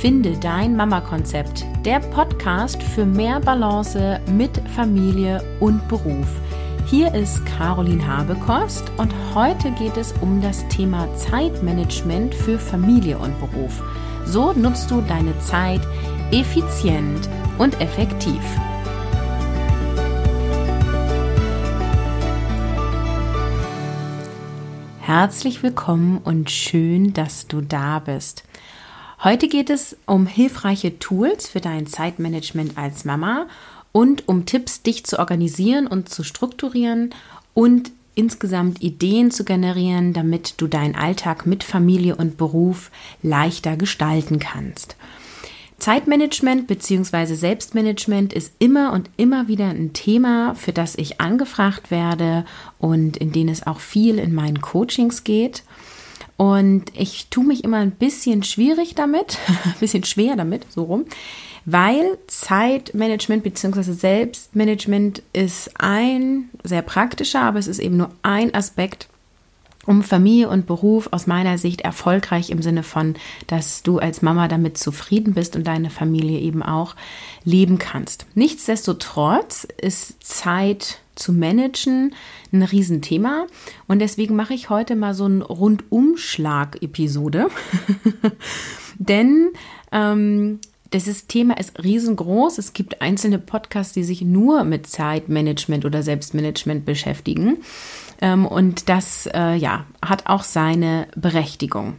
Finde dein Mama-Konzept, der Podcast für mehr Balance mit Familie und Beruf. Hier ist Caroline Habekost und heute geht es um das Thema Zeitmanagement für Familie und Beruf. So nutzt du deine Zeit effizient und effektiv. Herzlich willkommen und schön, dass du da bist. Heute geht es um hilfreiche Tools für dein Zeitmanagement als Mama und um Tipps, dich zu organisieren und zu strukturieren und insgesamt Ideen zu generieren, damit du deinen Alltag mit Familie und Beruf leichter gestalten kannst. Zeitmanagement bzw. Selbstmanagement ist immer und immer wieder ein Thema, für das ich angefragt werde und in dem es auch viel in meinen Coachings geht. Und ich tue mich immer ein bisschen schwierig damit, ein bisschen schwer damit, so rum, weil Zeitmanagement bzw. Selbstmanagement ist ein sehr praktischer, aber es ist eben nur ein Aspekt um Familie und Beruf aus meiner Sicht erfolgreich im Sinne von, dass du als Mama damit zufrieden bist und deine Familie eben auch leben kannst. Nichtsdestotrotz ist Zeit zu managen ein Riesenthema und deswegen mache ich heute mal so einen Rundumschlag-Episode, denn ähm, das Thema ist riesengroß. Es gibt einzelne Podcasts, die sich nur mit Zeitmanagement oder Selbstmanagement beschäftigen. Ähm, und das äh, ja, hat auch seine Berechtigung.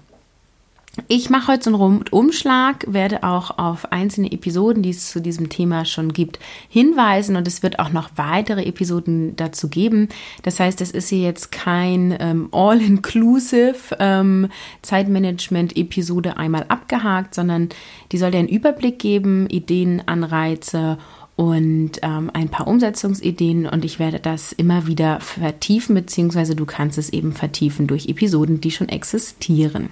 Ich mache heute so einen Rundumschlag, werde auch auf einzelne Episoden, die es zu diesem Thema schon gibt, hinweisen und es wird auch noch weitere Episoden dazu geben. Das heißt, es ist hier jetzt kein ähm, All-Inclusive ähm, Zeitmanagement-Episode einmal abgehakt, sondern die soll dir einen Überblick geben, Ideen, Anreize und ähm, ein paar Umsetzungsideen und ich werde das immer wieder vertiefen, beziehungsweise du kannst es eben vertiefen durch Episoden, die schon existieren.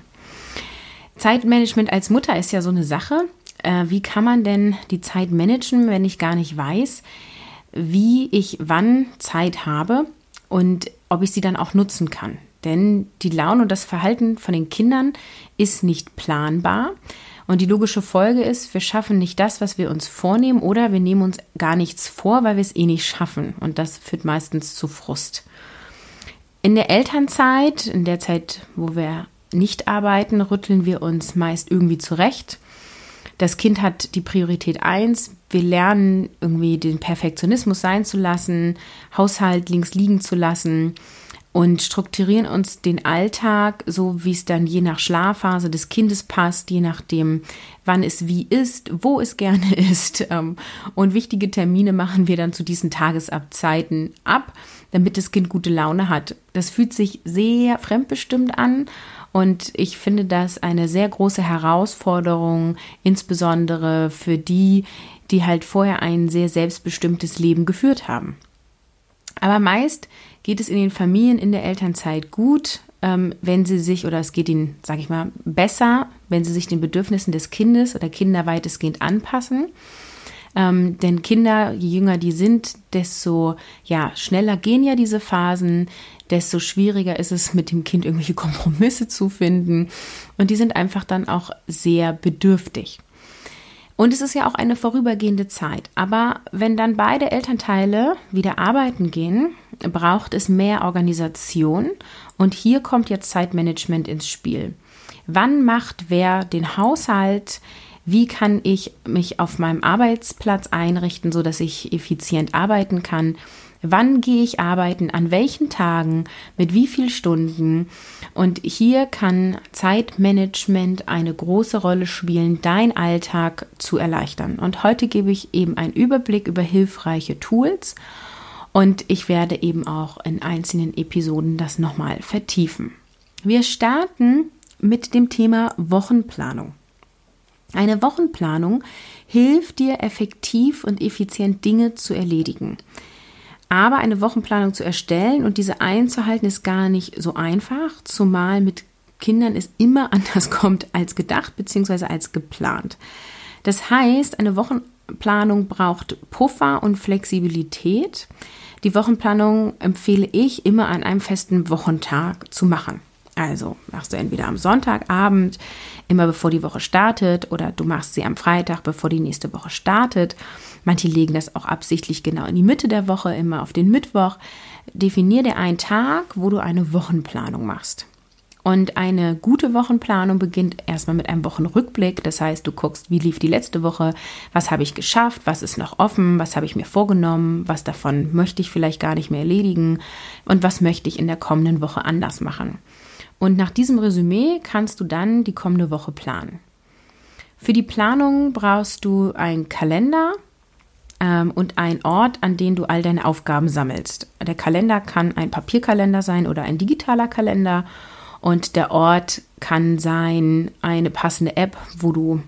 Zeitmanagement als Mutter ist ja so eine Sache. Äh, wie kann man denn die Zeit managen, wenn ich gar nicht weiß, wie ich wann Zeit habe und ob ich sie dann auch nutzen kann? Denn die Laune und das Verhalten von den Kindern ist nicht planbar. Und die logische Folge ist, wir schaffen nicht das, was wir uns vornehmen, oder wir nehmen uns gar nichts vor, weil wir es eh nicht schaffen. Und das führt meistens zu Frust. In der Elternzeit, in der Zeit, wo wir nicht arbeiten, rütteln wir uns meist irgendwie zurecht. Das Kind hat die Priorität 1. Wir lernen irgendwie den Perfektionismus sein zu lassen, Haushalt links liegen zu lassen und strukturieren uns den Alltag so, wie es dann je nach Schlafphase des Kindes passt, je nachdem, wann es wie ist, wo es gerne ist. Ähm, und wichtige Termine machen wir dann zu diesen Tagesabzeiten ab, damit das Kind gute Laune hat. Das fühlt sich sehr fremdbestimmt an. Und ich finde das eine sehr große Herausforderung, insbesondere für die, die halt vorher ein sehr selbstbestimmtes Leben geführt haben. Aber meist geht es in den Familien in der Elternzeit gut, ähm, wenn sie sich, oder es geht ihnen, sage ich mal, besser, wenn sie sich den Bedürfnissen des Kindes oder Kinder weitestgehend anpassen. Ähm, denn Kinder, je jünger die sind, desto ja, schneller gehen ja diese Phasen, desto schwieriger ist es, mit dem Kind irgendwelche Kompromisse zu finden. Und die sind einfach dann auch sehr bedürftig. Und es ist ja auch eine vorübergehende Zeit. Aber wenn dann beide Elternteile wieder arbeiten gehen, braucht es mehr Organisation. Und hier kommt jetzt Zeitmanagement ins Spiel. Wann macht wer den Haushalt? Wie kann ich mich auf meinem Arbeitsplatz einrichten, so dass ich effizient arbeiten kann? Wann gehe ich arbeiten? An welchen Tagen? Mit wie vielen Stunden? Und hier kann Zeitmanagement eine große Rolle spielen, dein Alltag zu erleichtern. Und heute gebe ich eben einen Überblick über hilfreiche Tools. Und ich werde eben auch in einzelnen Episoden das nochmal vertiefen. Wir starten mit dem Thema Wochenplanung. Eine Wochenplanung hilft dir effektiv und effizient Dinge zu erledigen. Aber eine Wochenplanung zu erstellen und diese einzuhalten ist gar nicht so einfach, zumal mit Kindern es immer anders kommt als gedacht bzw. als geplant. Das heißt, eine Wochenplanung braucht Puffer und Flexibilität. Die Wochenplanung empfehle ich immer an einem festen Wochentag zu machen. Also machst du entweder am Sonntagabend, immer bevor die Woche startet, oder du machst sie am Freitag, bevor die nächste Woche startet. Manche legen das auch absichtlich genau in die Mitte der Woche, immer auf den Mittwoch. Definier dir einen Tag, wo du eine Wochenplanung machst. Und eine gute Wochenplanung beginnt erstmal mit einem Wochenrückblick. Das heißt, du guckst, wie lief die letzte Woche, was habe ich geschafft, was ist noch offen, was habe ich mir vorgenommen, was davon möchte ich vielleicht gar nicht mehr erledigen und was möchte ich in der kommenden Woche anders machen. Und nach diesem Resümee kannst du dann die kommende Woche planen. Für die Planung brauchst du einen Kalender ähm, und einen Ort, an dem du all deine Aufgaben sammelst. Der Kalender kann ein Papierkalender sein oder ein digitaler Kalender und der Ort kann sein eine passende App, wo du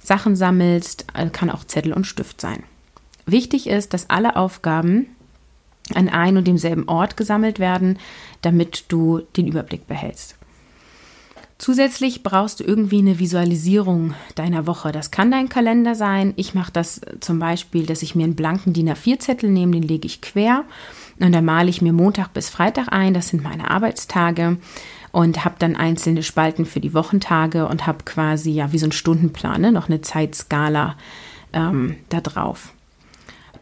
Sachen sammelst, äh, kann auch Zettel und Stift sein. Wichtig ist, dass alle Aufgaben an einem und demselben Ort gesammelt werden, damit du den Überblick behältst. Zusätzlich brauchst du irgendwie eine Visualisierung deiner Woche. Das kann dein Kalender sein. Ich mache das zum Beispiel, dass ich mir einen blanken DIN A4-Zettel nehme, den lege ich quer und dann male ich mir Montag bis Freitag ein. Das sind meine Arbeitstage und habe dann einzelne Spalten für die Wochentage und habe quasi ja wie so ein Stundenplan, ne, noch eine Zeitskala ähm, da drauf.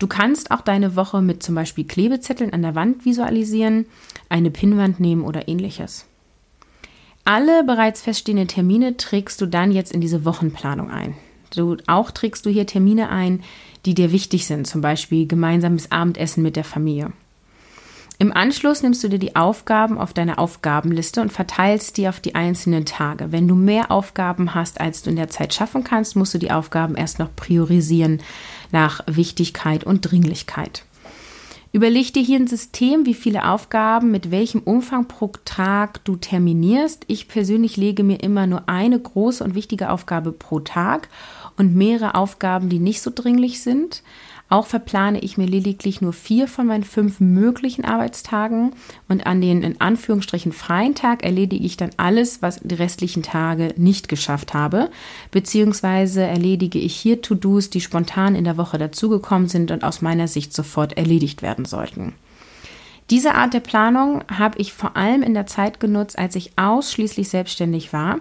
Du kannst auch deine Woche mit zum Beispiel Klebezetteln an der Wand visualisieren, eine Pinnwand nehmen oder ähnliches. Alle bereits feststehenden Termine trägst du dann jetzt in diese Wochenplanung ein. Du, auch trägst du hier Termine ein, die dir wichtig sind, zum Beispiel gemeinsames Abendessen mit der Familie. Im Anschluss nimmst du dir die Aufgaben auf deine Aufgabenliste und verteilst die auf die einzelnen Tage. Wenn du mehr Aufgaben hast, als du in der Zeit schaffen kannst, musst du die Aufgaben erst noch priorisieren nach Wichtigkeit und Dringlichkeit. Überleg dir hier ein System, wie viele Aufgaben mit welchem Umfang pro Tag du terminierst. Ich persönlich lege mir immer nur eine große und wichtige Aufgabe pro Tag und mehrere Aufgaben, die nicht so dringlich sind. Auch verplane ich mir lediglich nur vier von meinen fünf möglichen Arbeitstagen und an den in Anführungsstrichen freien Tag erledige ich dann alles, was die restlichen Tage nicht geschafft habe, beziehungsweise erledige ich hier To-Dos, die spontan in der Woche dazugekommen sind und aus meiner Sicht sofort erledigt werden sollten. Diese Art der Planung habe ich vor allem in der Zeit genutzt, als ich ausschließlich selbstständig war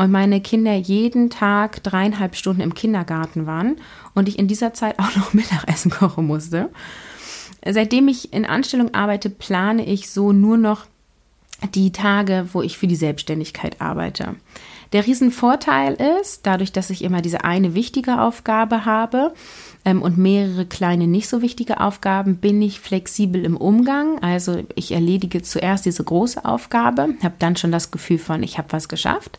und meine Kinder jeden Tag dreieinhalb Stunden im Kindergarten waren und ich in dieser Zeit auch noch Mittagessen kochen musste. Seitdem ich in Anstellung arbeite, plane ich so nur noch die Tage, wo ich für die Selbstständigkeit arbeite. Der Riesenvorteil ist, dadurch, dass ich immer diese eine wichtige Aufgabe habe, ähm, und mehrere kleine nicht so wichtige Aufgaben bin ich flexibel im Umgang. Also ich erledige zuerst diese große Aufgabe, habe dann schon das Gefühl von, ich habe was geschafft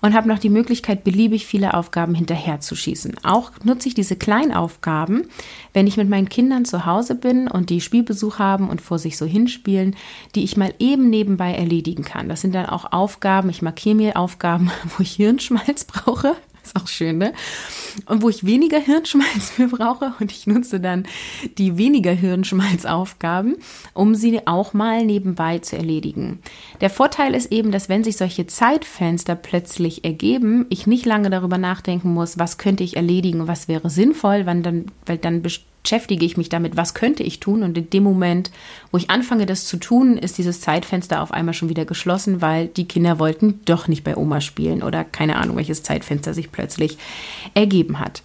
und habe noch die Möglichkeit, beliebig viele Aufgaben hinterher zu schießen. Auch nutze ich diese Kleinaufgaben, wenn ich mit meinen Kindern zu Hause bin und die Spielbesuch haben und vor sich so hinspielen, die ich mal eben nebenbei erledigen kann. Das sind dann auch Aufgaben, ich markiere mir Aufgaben, wo ich Hirnschmalz brauche. Ist auch schön, ne? Und wo ich weniger Hirnschmalz für brauche und ich nutze dann die weniger Hirnschmalzaufgaben, um sie auch mal nebenbei zu erledigen. Der Vorteil ist eben, dass wenn sich solche Zeitfenster plötzlich ergeben, ich nicht lange darüber nachdenken muss, was könnte ich erledigen, was wäre sinnvoll, wann dann, weil dann beschäftige ich mich damit, was könnte ich tun. Und in dem Moment, wo ich anfange, das zu tun, ist dieses Zeitfenster auf einmal schon wieder geschlossen, weil die Kinder wollten doch nicht bei Oma spielen oder keine Ahnung, welches Zeitfenster sich plötzlich ergeben hat.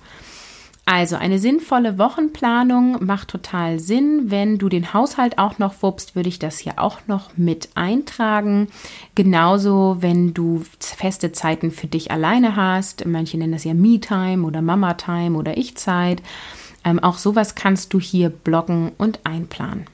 Also eine sinnvolle Wochenplanung macht total Sinn. Wenn du den Haushalt auch noch wuppst, würde ich das hier auch noch mit eintragen. Genauso, wenn du feste Zeiten für dich alleine hast. Manche nennen das ja Me-Time oder Mama-Time oder Ich-Zeit. Ähm, auch sowas kannst du hier blocken und einplanen.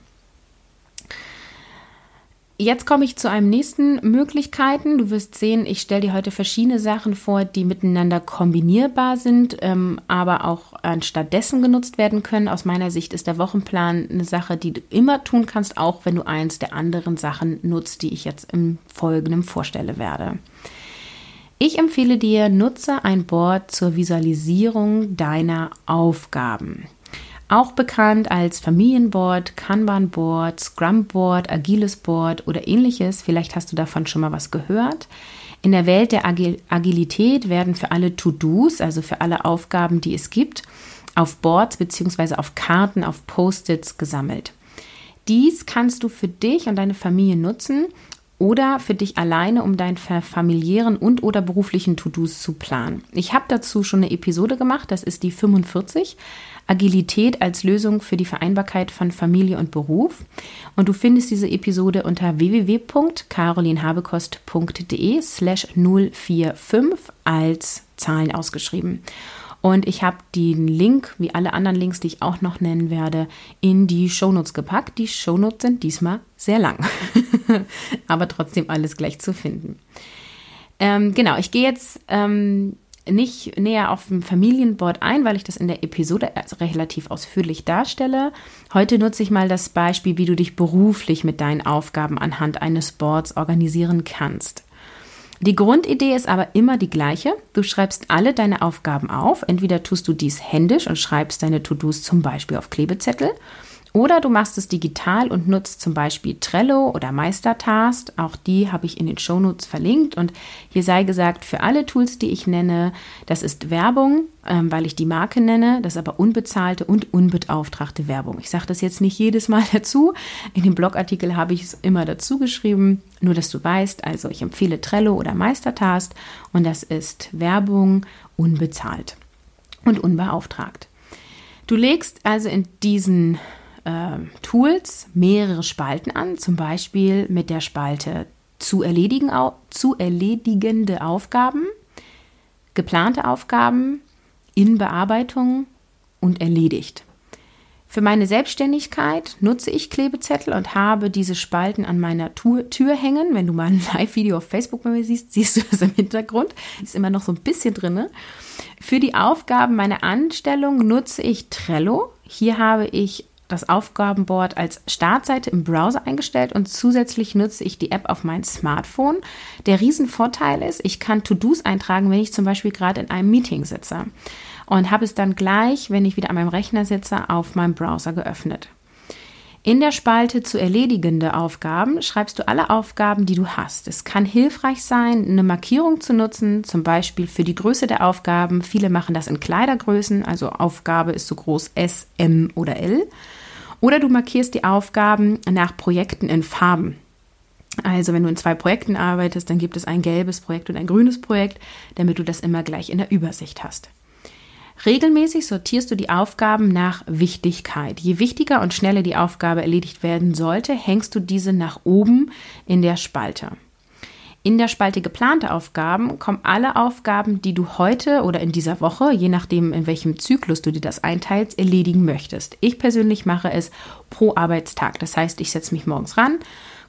Jetzt komme ich zu einem nächsten Möglichkeiten. Du wirst sehen, ich stelle dir heute verschiedene Sachen vor, die miteinander kombinierbar sind, ähm, aber auch anstattdessen genutzt werden können. Aus meiner Sicht ist der Wochenplan eine Sache, die du immer tun kannst, auch wenn du eins der anderen Sachen nutzt, die ich jetzt im Folgenden vorstelle werde. Ich empfehle dir, nutze ein Board zur Visualisierung deiner Aufgaben. Auch bekannt als Familienboard, Kanban-Board, Scrum-Board, agiles Board oder ähnliches. Vielleicht hast du davon schon mal was gehört. In der Welt der Agil Agilität werden für alle To-Dos, also für alle Aufgaben, die es gibt, auf Boards bzw. auf Karten, auf Post-its gesammelt. Dies kannst du für dich und deine Familie nutzen, oder für dich alleine, um deinen familiären und oder beruflichen To-Dos zu planen. Ich habe dazu schon eine Episode gemacht, das ist die 45. Agilität als Lösung für die Vereinbarkeit von Familie und Beruf. Und du findest diese Episode unter www.carolinhabekost.de slash 045 als Zahlen ausgeschrieben. Und ich habe den Link, wie alle anderen Links, die ich auch noch nennen werde, in die Shownotes gepackt. Die Shownotes sind diesmal sehr lang, aber trotzdem alles gleich zu finden. Ähm, genau, ich gehe jetzt ähm, nicht näher auf dem Familienboard ein, weil ich das in der Episode relativ ausführlich darstelle. Heute nutze ich mal das Beispiel, wie du dich beruflich mit deinen Aufgaben anhand eines Boards organisieren kannst. Die Grundidee ist aber immer die gleiche. Du schreibst alle deine Aufgaben auf. Entweder tust du dies händisch und schreibst deine To-Dos zum Beispiel auf Klebezettel oder du machst es digital und nutzt zum Beispiel Trello oder Meistertask. Auch die habe ich in den Shownotes verlinkt. Und hier sei gesagt, für alle Tools, die ich nenne, das ist Werbung, ähm, weil ich die Marke nenne. Das ist aber unbezahlte und unbeauftragte Werbung. Ich sage das jetzt nicht jedes Mal dazu. In dem Blogartikel habe ich es immer dazu geschrieben. Nur, dass du weißt, also ich empfehle Trello oder Meistertask. Und das ist Werbung unbezahlt und unbeauftragt. Du legst also in diesen äh, Tools mehrere Spalten an, zum Beispiel mit der Spalte zu, erledigen, zu erledigende Aufgaben, geplante Aufgaben, in Bearbeitung und erledigt. Für meine Selbstständigkeit nutze ich Klebezettel und habe diese Spalten an meiner Tür, Tür hängen. Wenn du mal ein Live-Video auf Facebook bei mir siehst, siehst du das im Hintergrund. Ist immer noch so ein bisschen drin. Für die Aufgaben meiner Anstellung nutze ich Trello. Hier habe ich das Aufgabenboard als Startseite im Browser eingestellt und zusätzlich nutze ich die App auf mein Smartphone. Der Riesenvorteil ist, ich kann To-Dos eintragen, wenn ich zum Beispiel gerade in einem Meeting sitze und habe es dann gleich, wenn ich wieder an meinem Rechner sitze, auf meinem Browser geöffnet. In der Spalte zu erledigende Aufgaben schreibst du alle Aufgaben, die du hast. Es kann hilfreich sein, eine Markierung zu nutzen, zum Beispiel für die Größe der Aufgaben. Viele machen das in Kleidergrößen, also Aufgabe ist so groß S, M oder L. Oder du markierst die Aufgaben nach Projekten in Farben. Also wenn du in zwei Projekten arbeitest, dann gibt es ein gelbes Projekt und ein grünes Projekt, damit du das immer gleich in der Übersicht hast. Regelmäßig sortierst du die Aufgaben nach Wichtigkeit. Je wichtiger und schneller die Aufgabe erledigt werden sollte, hängst du diese nach oben in der Spalte. In der Spalte geplante Aufgaben kommen alle Aufgaben, die du heute oder in dieser Woche, je nachdem in welchem Zyklus du dir das einteilst, erledigen möchtest. Ich persönlich mache es pro Arbeitstag. Das heißt, ich setze mich morgens ran,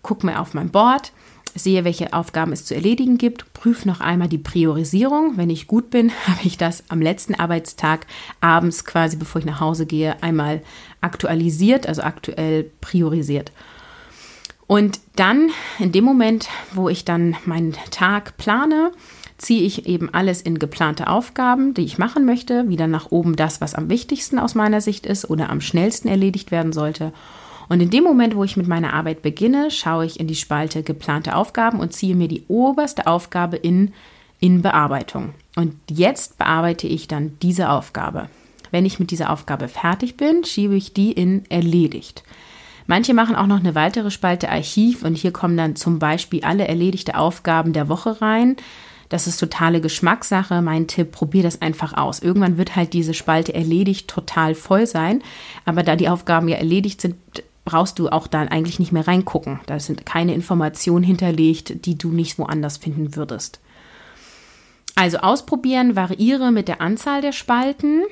gucke mir auf mein Board, sehe, welche Aufgaben es zu erledigen gibt, prüfe noch einmal die Priorisierung. Wenn ich gut bin, habe ich das am letzten Arbeitstag abends quasi, bevor ich nach Hause gehe, einmal aktualisiert, also aktuell priorisiert. Und dann, in dem Moment, wo ich dann meinen Tag plane, ziehe ich eben alles in geplante Aufgaben, die ich machen möchte, wieder nach oben das, was am wichtigsten aus meiner Sicht ist oder am schnellsten erledigt werden sollte. Und in dem Moment, wo ich mit meiner Arbeit beginne, schaue ich in die Spalte geplante Aufgaben und ziehe mir die oberste Aufgabe in, in Bearbeitung. Und jetzt bearbeite ich dann diese Aufgabe. Wenn ich mit dieser Aufgabe fertig bin, schiebe ich die in erledigt. Manche machen auch noch eine weitere Spalte Archiv und hier kommen dann zum Beispiel alle erledigte Aufgaben der Woche rein. Das ist totale Geschmackssache. Mein Tipp, probier das einfach aus. Irgendwann wird halt diese Spalte erledigt total voll sein. Aber da die Aufgaben ja erledigt sind, brauchst du auch dann eigentlich nicht mehr reingucken. Da sind keine Informationen hinterlegt, die du nicht woanders finden würdest. Also ausprobieren, variiere mit der Anzahl der Spalten,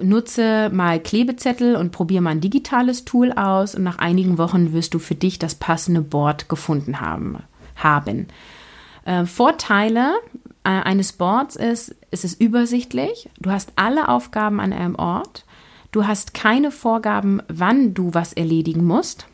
nutze mal Klebezettel und probiere mal ein digitales Tool aus und nach einigen Wochen wirst du für dich das passende Board gefunden haben. haben. Äh, Vorteile äh, eines Boards ist, es ist übersichtlich, du hast alle Aufgaben an einem Ort, Du hast keine Vorgaben, wann du was erledigen musst.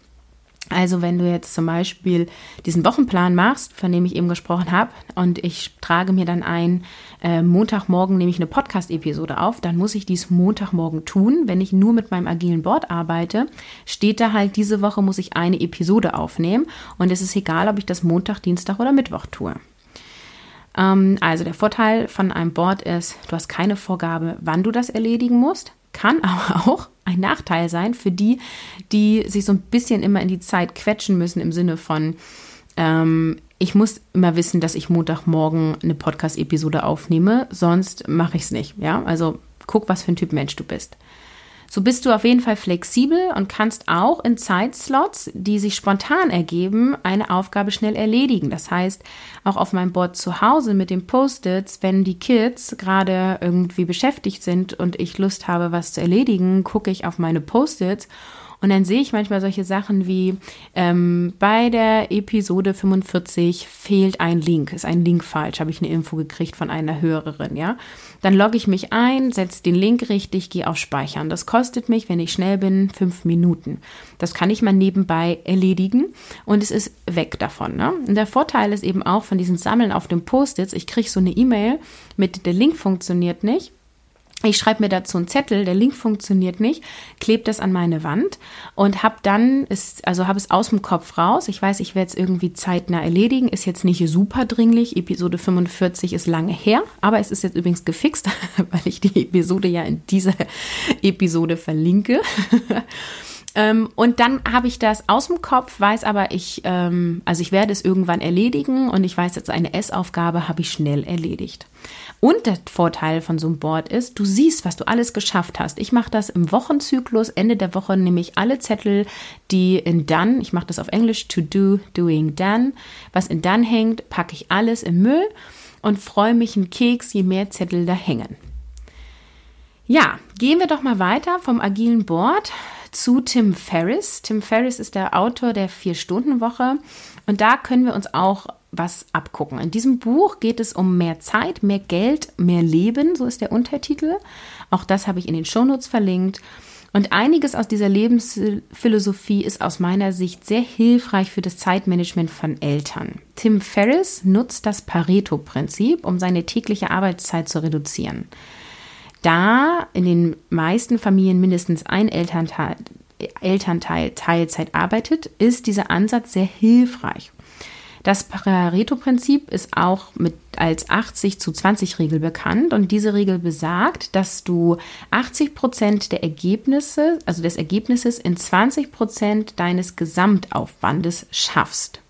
Also wenn du jetzt zum Beispiel diesen Wochenplan machst, von dem ich eben gesprochen habe, und ich trage mir dann ein, äh, Montagmorgen nehme ich eine Podcast-Episode auf, dann muss ich dies Montagmorgen tun. Wenn ich nur mit meinem agilen Board arbeite, steht da halt, diese Woche muss ich eine Episode aufnehmen. Und es ist egal, ob ich das Montag, Dienstag oder Mittwoch tue. Ähm, also der Vorteil von einem Board ist, du hast keine Vorgabe, wann du das erledigen musst kann aber auch ein Nachteil sein für die, die sich so ein bisschen immer in die Zeit quetschen müssen im Sinne von, ähm, ich muss immer wissen, dass ich Montagmorgen eine Podcast-Episode aufnehme, sonst mache ich es nicht. Ja, also guck, was für ein Typ Mensch du bist. So bist du auf jeden Fall flexibel und kannst auch in Zeitslots, die sich spontan ergeben, eine Aufgabe schnell erledigen. Das heißt, auch auf meinem Board zu Hause mit den Post-its, wenn die Kids gerade irgendwie beschäftigt sind und ich Lust habe, was zu erledigen, gucke ich auf meine Post-its und dann sehe ich manchmal solche Sachen wie ähm, bei der Episode 45 fehlt ein Link, ist ein Link falsch, habe ich eine Info gekriegt von einer Hörerin, ja. Dann logge ich mich ein, setze den Link richtig, gehe auf Speichern. Das kostet mich, wenn ich schnell bin, fünf Minuten. Das kann ich mal nebenbei erledigen und es ist weg davon. Ne? Und der Vorteil ist eben auch von diesem Sammeln auf dem Post-its, ich kriege so eine E-Mail mit, der Link funktioniert nicht ich schreibe mir dazu einen Zettel, der Link funktioniert nicht, klebe das an meine Wand und habe dann, ist, also habe es aus dem Kopf raus. Ich weiß, ich werde es irgendwie zeitnah erledigen, ist jetzt nicht super dringlich. Episode 45 ist lange her, aber es ist jetzt übrigens gefixt, weil ich die Episode ja in dieser Episode verlinke. Ähm, und dann habe ich das aus dem Kopf, weiß aber ich, ähm, also ich werde es irgendwann erledigen und ich weiß jetzt eine S-Aufgabe habe ich schnell erledigt. Und der Vorteil von so einem Board ist, du siehst, was du alles geschafft hast. Ich mache das im Wochenzyklus. Ende der Woche nehme ich alle Zettel, die in Done, ich mache das auf Englisch, to do, doing done, was in Done hängt, packe ich alles im Müll und freue mich einen Keks, je mehr Zettel da hängen. Ja, gehen wir doch mal weiter vom agilen Board zu Tim Ferriss. Tim Ferriss ist der Autor der Vier-Stunden-Woche und da können wir uns auch was abgucken. In diesem Buch geht es um mehr Zeit, mehr Geld, mehr Leben, so ist der Untertitel. Auch das habe ich in den Shownotes verlinkt. Und einiges aus dieser Lebensphilosophie ist aus meiner Sicht sehr hilfreich für das Zeitmanagement von Eltern. Tim Ferriss nutzt das Pareto-Prinzip, um seine tägliche Arbeitszeit zu reduzieren. Da in den meisten Familien mindestens ein Elternteil, Elternteil Teilzeit arbeitet, ist dieser Ansatz sehr hilfreich. Das Pareto-Prinzip ist auch mit als 80 zu 20 Regel bekannt und diese Regel besagt, dass du 80 Prozent der Ergebnisse, also des Ergebnisses in 20 Prozent deines Gesamtaufwandes schaffst.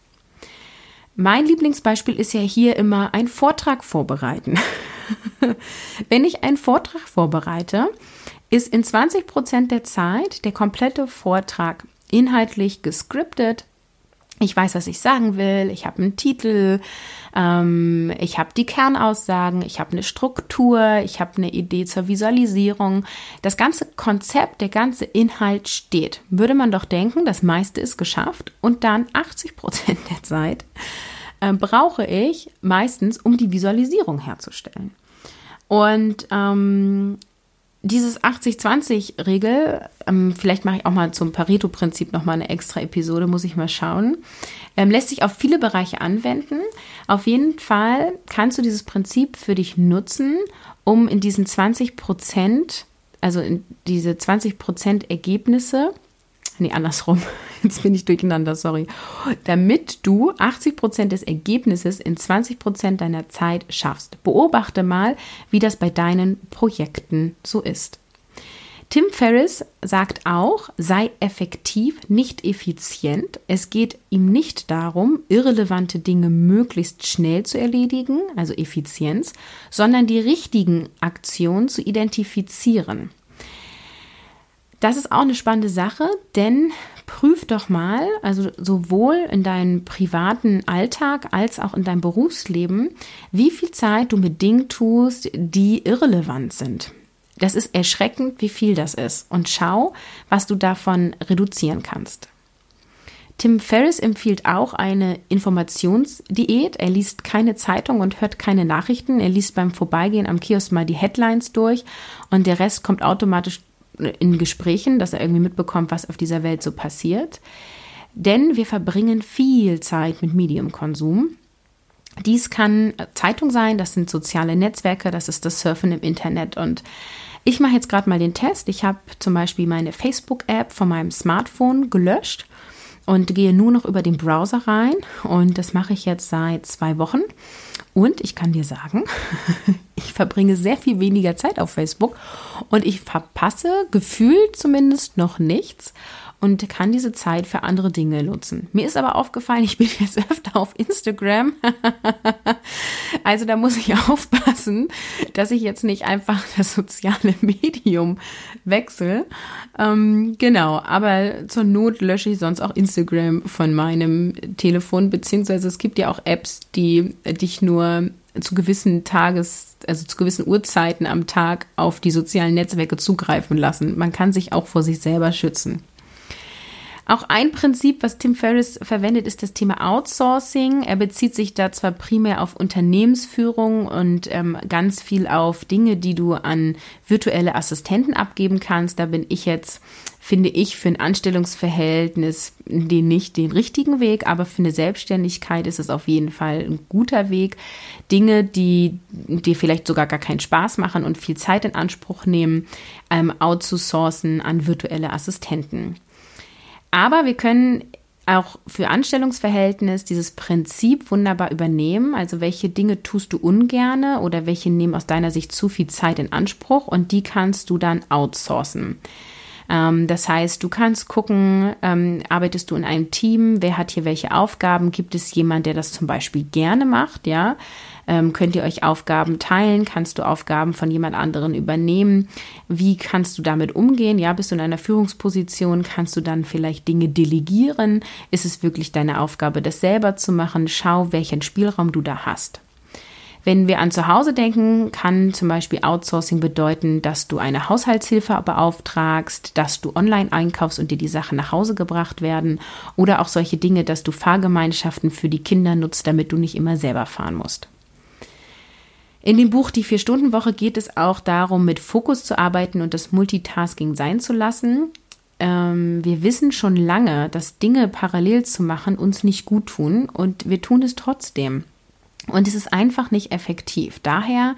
Mein Lieblingsbeispiel ist ja hier immer ein Vortrag vorbereiten. Wenn ich einen Vortrag vorbereite, ist in 20 Prozent der Zeit der komplette Vortrag inhaltlich gescriptet, ich weiß, was ich sagen will, ich habe einen Titel, ähm, ich habe die Kernaussagen, ich habe eine Struktur, ich habe eine Idee zur Visualisierung. Das ganze Konzept, der ganze Inhalt steht. Würde man doch denken, das meiste ist geschafft und dann 80 Prozent der Zeit äh, brauche ich meistens, um die Visualisierung herzustellen. Und ähm, dieses 80-20-Regel, ähm, vielleicht mache ich auch mal zum Pareto-Prinzip nochmal eine extra Episode, muss ich mal schauen, ähm, lässt sich auf viele Bereiche anwenden. Auf jeden Fall kannst du dieses Prinzip für dich nutzen, um in diesen 20 Prozent, also in diese 20 Prozent Ergebnisse, nee, andersrum, jetzt bin ich durcheinander, sorry, damit du 80 Prozent des Ergebnisses in 20 Prozent deiner Zeit schaffst. Beobachte mal, wie das bei deinen Projekten so ist. Tim Ferriss sagt auch, sei effektiv, nicht effizient. Es geht ihm nicht darum, irrelevante Dinge möglichst schnell zu erledigen, also Effizienz, sondern die richtigen Aktionen zu identifizieren. Das ist auch eine spannende Sache, denn prüf doch mal, also sowohl in deinem privaten Alltag als auch in deinem Berufsleben, wie viel Zeit du mit Dingen tust, die irrelevant sind. Das ist erschreckend, wie viel das ist. Und schau, was du davon reduzieren kannst. Tim Ferriss empfiehlt auch eine Informationsdiät. Er liest keine Zeitung und hört keine Nachrichten. Er liest beim Vorbeigehen am Kiosk mal die Headlines durch und der Rest kommt automatisch in Gesprächen, dass er irgendwie mitbekommt, was auf dieser Welt so passiert. Denn wir verbringen viel Zeit mit Mediumkonsum. Dies kann Zeitung sein, das sind soziale Netzwerke, das ist das Surfen im Internet. Und ich mache jetzt gerade mal den Test. Ich habe zum Beispiel meine Facebook-App von meinem Smartphone gelöscht und gehe nur noch über den Browser rein. Und das mache ich jetzt seit zwei Wochen. Und ich kann dir sagen, ich verbringe sehr viel weniger Zeit auf Facebook und ich verpasse gefühlt zumindest noch nichts. Und kann diese Zeit für andere Dinge nutzen. Mir ist aber aufgefallen, ich bin jetzt öfter auf Instagram. also da muss ich aufpassen, dass ich jetzt nicht einfach das soziale Medium wechsle. Ähm, genau, aber zur Not lösche ich sonst auch Instagram von meinem Telefon, beziehungsweise es gibt ja auch Apps, die dich nur zu gewissen Tages, also zu gewissen Uhrzeiten am Tag auf die sozialen Netzwerke zugreifen lassen. Man kann sich auch vor sich selber schützen. Auch ein Prinzip, was Tim Ferriss verwendet, ist das Thema Outsourcing. Er bezieht sich da zwar primär auf Unternehmensführung und ähm, ganz viel auf Dinge, die du an virtuelle Assistenten abgeben kannst. Da bin ich jetzt, finde ich, für ein Anstellungsverhältnis den nicht den richtigen Weg, aber für eine Selbstständigkeit ist es auf jeden Fall ein guter Weg. Dinge, die dir vielleicht sogar gar keinen Spaß machen und viel Zeit in Anspruch nehmen, ähm, outzusourcen an virtuelle Assistenten. Aber wir können auch für Anstellungsverhältnis dieses Prinzip wunderbar übernehmen. Also welche Dinge tust du ungerne oder welche nehmen aus deiner Sicht zu viel Zeit in Anspruch und die kannst du dann outsourcen. Ähm, das heißt, du kannst gucken, ähm, arbeitest du in einem Team, wer hat hier welche Aufgaben, gibt es jemand, der das zum Beispiel gerne macht, ja? Ähm, könnt ihr euch Aufgaben teilen? Kannst du Aufgaben von jemand anderen übernehmen? Wie kannst du damit umgehen? Ja, bist du in einer Führungsposition? Kannst du dann vielleicht Dinge delegieren? Ist es wirklich deine Aufgabe, das selber zu machen? Schau, welchen Spielraum du da hast. Wenn wir an zu Hause denken, kann zum Beispiel Outsourcing bedeuten, dass du eine Haushaltshilfe beauftragst, dass du online einkaufst und dir die Sachen nach Hause gebracht werden oder auch solche Dinge, dass du Fahrgemeinschaften für die Kinder nutzt, damit du nicht immer selber fahren musst. In dem Buch Die Vier-Stunden-Woche geht es auch darum, mit Fokus zu arbeiten und das Multitasking sein zu lassen. Ähm, wir wissen schon lange, dass Dinge parallel zu machen uns nicht gut tun und wir tun es trotzdem. Und es ist einfach nicht effektiv. Daher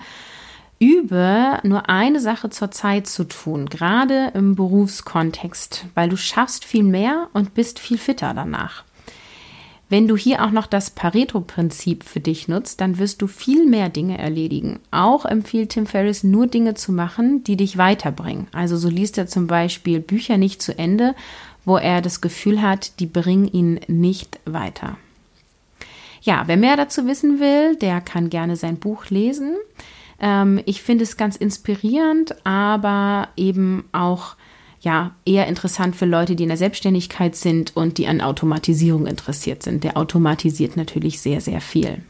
übe nur eine Sache zur Zeit zu tun, gerade im Berufskontext, weil du schaffst viel mehr und bist viel fitter danach. Wenn du hier auch noch das Pareto-Prinzip für dich nutzt, dann wirst du viel mehr Dinge erledigen. Auch empfiehlt Tim Ferriss nur Dinge zu machen, die dich weiterbringen. Also so liest er zum Beispiel Bücher nicht zu Ende, wo er das Gefühl hat, die bringen ihn nicht weiter. Ja, wer mehr dazu wissen will, der kann gerne sein Buch lesen. Ähm, ich finde es ganz inspirierend, aber eben auch ja eher interessant für Leute, die in der Selbstständigkeit sind und die an Automatisierung interessiert sind. Der automatisiert natürlich sehr, sehr viel.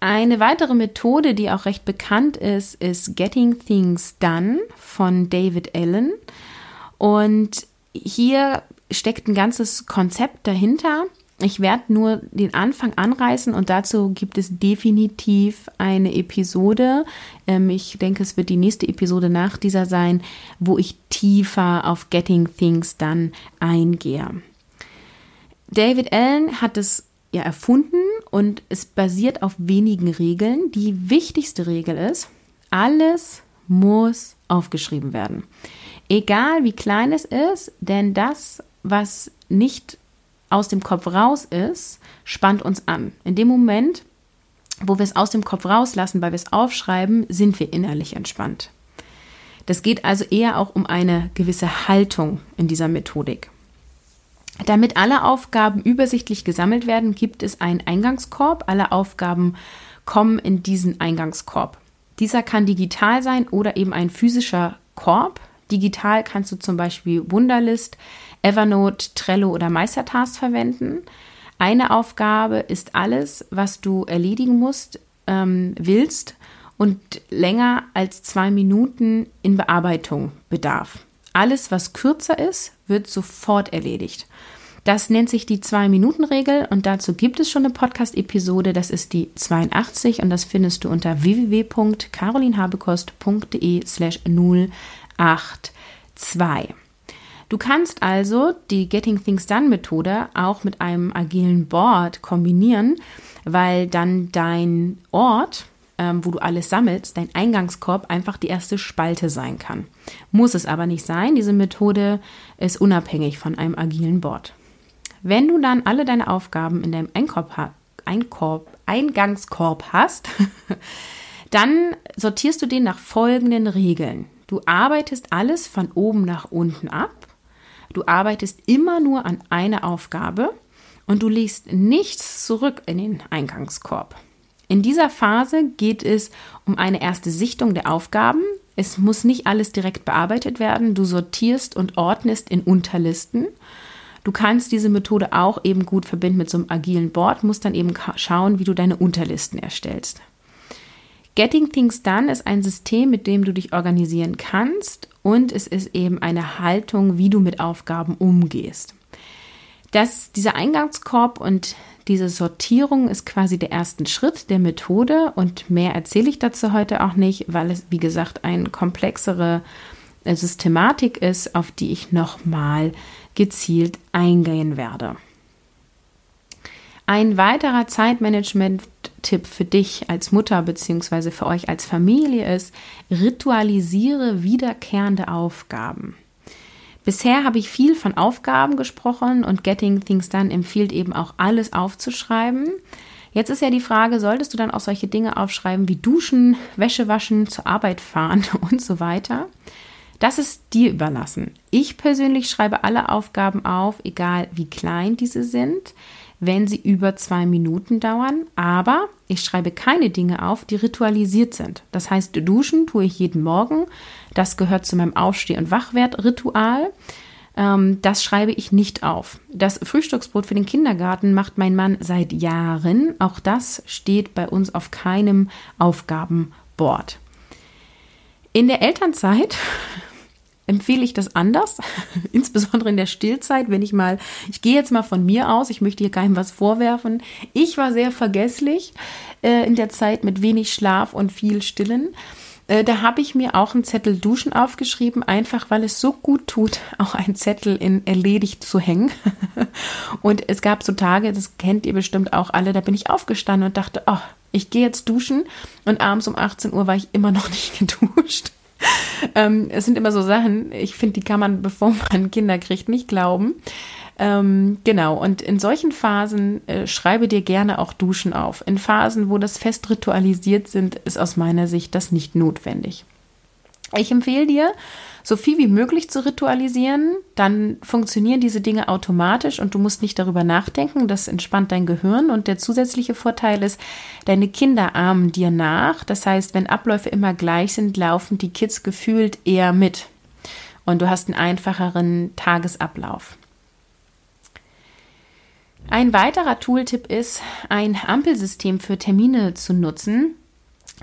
Eine weitere Methode, die auch recht bekannt ist, ist Getting Things Done von David Allen. Und hier steckt ein ganzes Konzept dahinter. Ich werde nur den Anfang anreißen und dazu gibt es definitiv eine Episode. Ähm, ich denke, es wird die nächste Episode nach dieser sein, wo ich tiefer auf Getting Things dann eingehe. David Allen hat es ja erfunden und es basiert auf wenigen Regeln. Die wichtigste Regel ist, alles muss aufgeschrieben werden. Egal wie klein es ist, denn das, was nicht aus dem Kopf raus ist, spannt uns an. In dem Moment, wo wir es aus dem Kopf rauslassen, weil wir es aufschreiben, sind wir innerlich entspannt. Das geht also eher auch um eine gewisse Haltung in dieser Methodik. Damit alle Aufgaben übersichtlich gesammelt werden, gibt es einen Eingangskorb. Alle Aufgaben kommen in diesen Eingangskorb. Dieser kann digital sein oder eben ein physischer Korb. Digital kannst du zum Beispiel Wunderlist, Evernote, Trello oder Meistertask verwenden. Eine Aufgabe ist alles, was du erledigen musst, ähm, willst und länger als zwei Minuten in Bearbeitung bedarf. Alles, was kürzer ist, wird sofort erledigt. Das nennt sich die Zwei-Minuten-Regel und dazu gibt es schon eine Podcast-Episode. Das ist die 82 und das findest du unter www.carolinhabekost.de slash 082. Du kannst also die Getting Things Done Methode auch mit einem agilen Board kombinieren, weil dann dein Ort, ähm, wo du alles sammelst, dein Eingangskorb einfach die erste Spalte sein kann. Muss es aber nicht sein. Diese Methode ist unabhängig von einem agilen Board. Wenn du dann alle deine Aufgaben in deinem Einkorb, Einkorb, Eingangskorb hast, dann sortierst du den nach folgenden Regeln. Du arbeitest alles von oben nach unten ab Du arbeitest immer nur an einer Aufgabe und du legst nichts zurück in den Eingangskorb. In dieser Phase geht es um eine erste Sichtung der Aufgaben. Es muss nicht alles direkt bearbeitet werden. Du sortierst und ordnest in Unterlisten. Du kannst diese Methode auch eben gut verbinden mit so einem agilen Board, musst dann eben schauen, wie du deine Unterlisten erstellst. Getting Things Done ist ein System, mit dem du dich organisieren kannst und es ist eben eine Haltung, wie du mit Aufgaben umgehst. Das, dieser Eingangskorb und diese Sortierung ist quasi der erste Schritt der Methode und mehr erzähle ich dazu heute auch nicht, weil es, wie gesagt, eine komplexere äh, Systematik ist, auf die ich nochmal gezielt eingehen werde. Ein weiterer Zeitmanagement-Tipp für dich als Mutter bzw. für euch als Familie ist, ritualisiere wiederkehrende Aufgaben. Bisher habe ich viel von Aufgaben gesprochen und Getting Things Done empfiehlt eben auch alles aufzuschreiben. Jetzt ist ja die Frage, solltest du dann auch solche Dinge aufschreiben wie Duschen, Wäsche waschen, zur Arbeit fahren und so weiter? Das ist dir überlassen. Ich persönlich schreibe alle Aufgaben auf, egal wie klein diese sind, wenn sie über zwei Minuten dauern. Aber ich schreibe keine Dinge auf, die ritualisiert sind. Das heißt, duschen tue ich jeden Morgen. Das gehört zu meinem Aufsteh- und Wachwertritual. Ähm, das schreibe ich nicht auf. Das Frühstücksbrot für den Kindergarten macht mein Mann seit Jahren. Auch das steht bei uns auf keinem Aufgabenboard. In der Elternzeit empfehle ich das anders, insbesondere in der Stillzeit, wenn ich mal, ich gehe jetzt mal von mir aus, ich möchte hier keinem was vorwerfen. Ich war sehr vergesslich äh, in der Zeit mit wenig Schlaf und viel Stillen. Äh, da habe ich mir auch einen Zettel Duschen aufgeschrieben, einfach weil es so gut tut, auch einen Zettel in erledigt zu hängen. und es gab so Tage, das kennt ihr bestimmt auch alle, da bin ich aufgestanden und dachte, oh, ich gehe jetzt duschen und abends um 18 Uhr war ich immer noch nicht geduscht. ähm, es sind immer so Sachen, ich finde, die kann man, bevor man Kinder kriegt, nicht glauben. Ähm, genau, und in solchen Phasen äh, schreibe dir gerne auch Duschen auf. In Phasen, wo das fest ritualisiert sind, ist aus meiner Sicht das nicht notwendig. Ich empfehle dir, so viel wie möglich zu ritualisieren, dann funktionieren diese Dinge automatisch und du musst nicht darüber nachdenken. Das entspannt dein Gehirn und der zusätzliche Vorteil ist, deine Kinder ahmen dir nach. Das heißt, wenn Abläufe immer gleich sind, laufen die Kids gefühlt eher mit und du hast einen einfacheren Tagesablauf. Ein weiterer Tooltip ist, ein Ampelsystem für Termine zu nutzen.